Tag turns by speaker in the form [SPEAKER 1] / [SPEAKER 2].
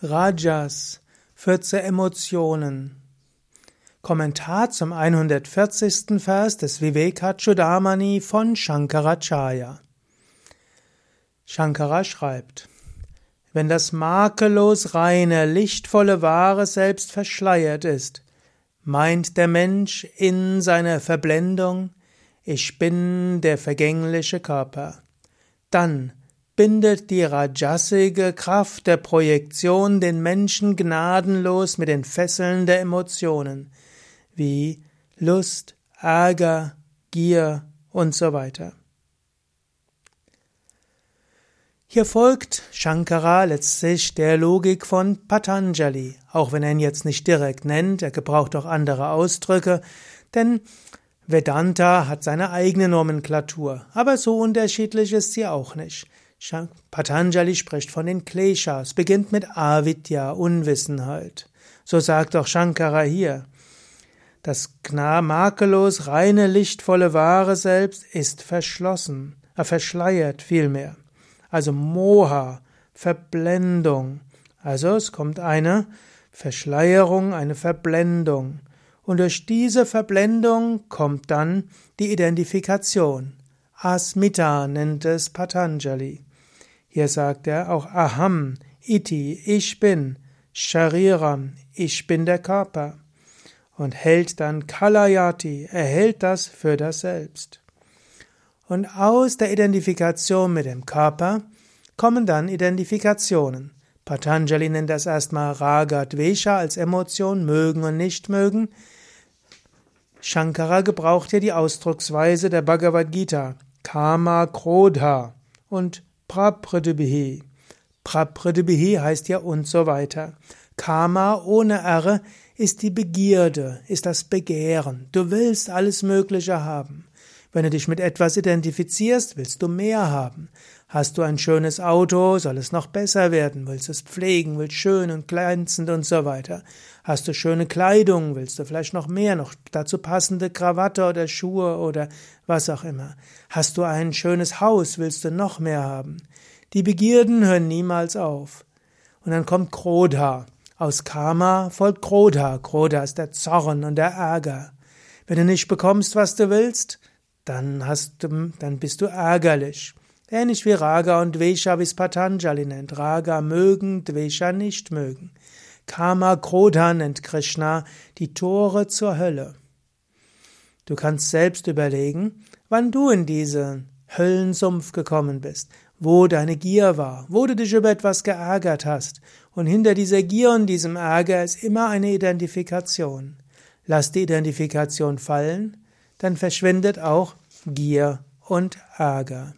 [SPEAKER 1] Rajas, 14 Emotionen. Kommentar zum 140. Vers des Vivekachudamani von Shankaracharya. Shankara schreibt, wenn das makellos reine, lichtvolle wahre Selbst verschleiert ist, meint der Mensch in seiner Verblendung, ich bin der vergängliche Körper. Dann bindet die rajasige Kraft der Projektion den Menschen gnadenlos mit den Fesseln der Emotionen, wie Lust, Ärger, Gier und so weiter. Hier folgt Shankara letztlich der Logik von Patanjali, auch wenn er ihn jetzt nicht direkt nennt, er gebraucht auch andere Ausdrücke, denn Vedanta hat seine eigene Nomenklatur, aber so unterschiedlich ist sie auch nicht. Patanjali spricht von den Kleshas, beginnt mit Avidya, Unwissenheit. So sagt auch Shankara hier. Das makellos, reine, lichtvolle, wahre Selbst ist verschlossen, äh, verschleiert vielmehr. Also Moha, Verblendung. Also es kommt eine Verschleierung, eine Verblendung. Und durch diese Verblendung kommt dann die Identifikation. Asmita nennt es Patanjali. Hier sagt er auch Aham, Iti, ich bin, Shariram, ich bin der Körper. Und hält dann Kalayati, er hält das für das Selbst. Und aus der Identifikation mit dem Körper kommen dann Identifikationen. Patanjali nennt das erstmal Raga Dvesha als Emotion, mögen und nicht mögen. Shankara gebraucht hier die Ausdrucksweise der Bhagavad Gita, Kama Krodha und Prapradibhi. Prapradibhi heißt ja und so weiter. Karma ohne R ist die Begierde, ist das Begehren. Du willst alles Mögliche haben. Wenn du dich mit etwas identifizierst, willst du mehr haben. Hast du ein schönes Auto, soll es noch besser werden, willst es pflegen, willst schön und glänzend und so weiter. Hast du schöne Kleidung, willst du vielleicht noch mehr, noch dazu passende Krawatte oder Schuhe oder was auch immer. Hast du ein schönes Haus, willst du noch mehr haben. Die Begierden hören niemals auf. Und dann kommt Krodha. Aus Karma folgt Krodha. Krodha ist der Zorn und der Ärger. Wenn du nicht bekommst, was du willst, dann hast dann bist du ärgerlich. Ähnlich wie Raga und Dvesha, wie es Patanjali nennt. Raga mögen, Dvesha nicht mögen. Kama Krodha nennt Krishna die Tore zur Hölle. Du kannst selbst überlegen, wann du in diesen Höllensumpf gekommen bist, wo deine Gier war, wo du dich über etwas geärgert hast. Und hinter dieser Gier und diesem Ärger ist immer eine Identifikation. Lass die Identifikation fallen, dann verschwindet auch Gier und Ärger.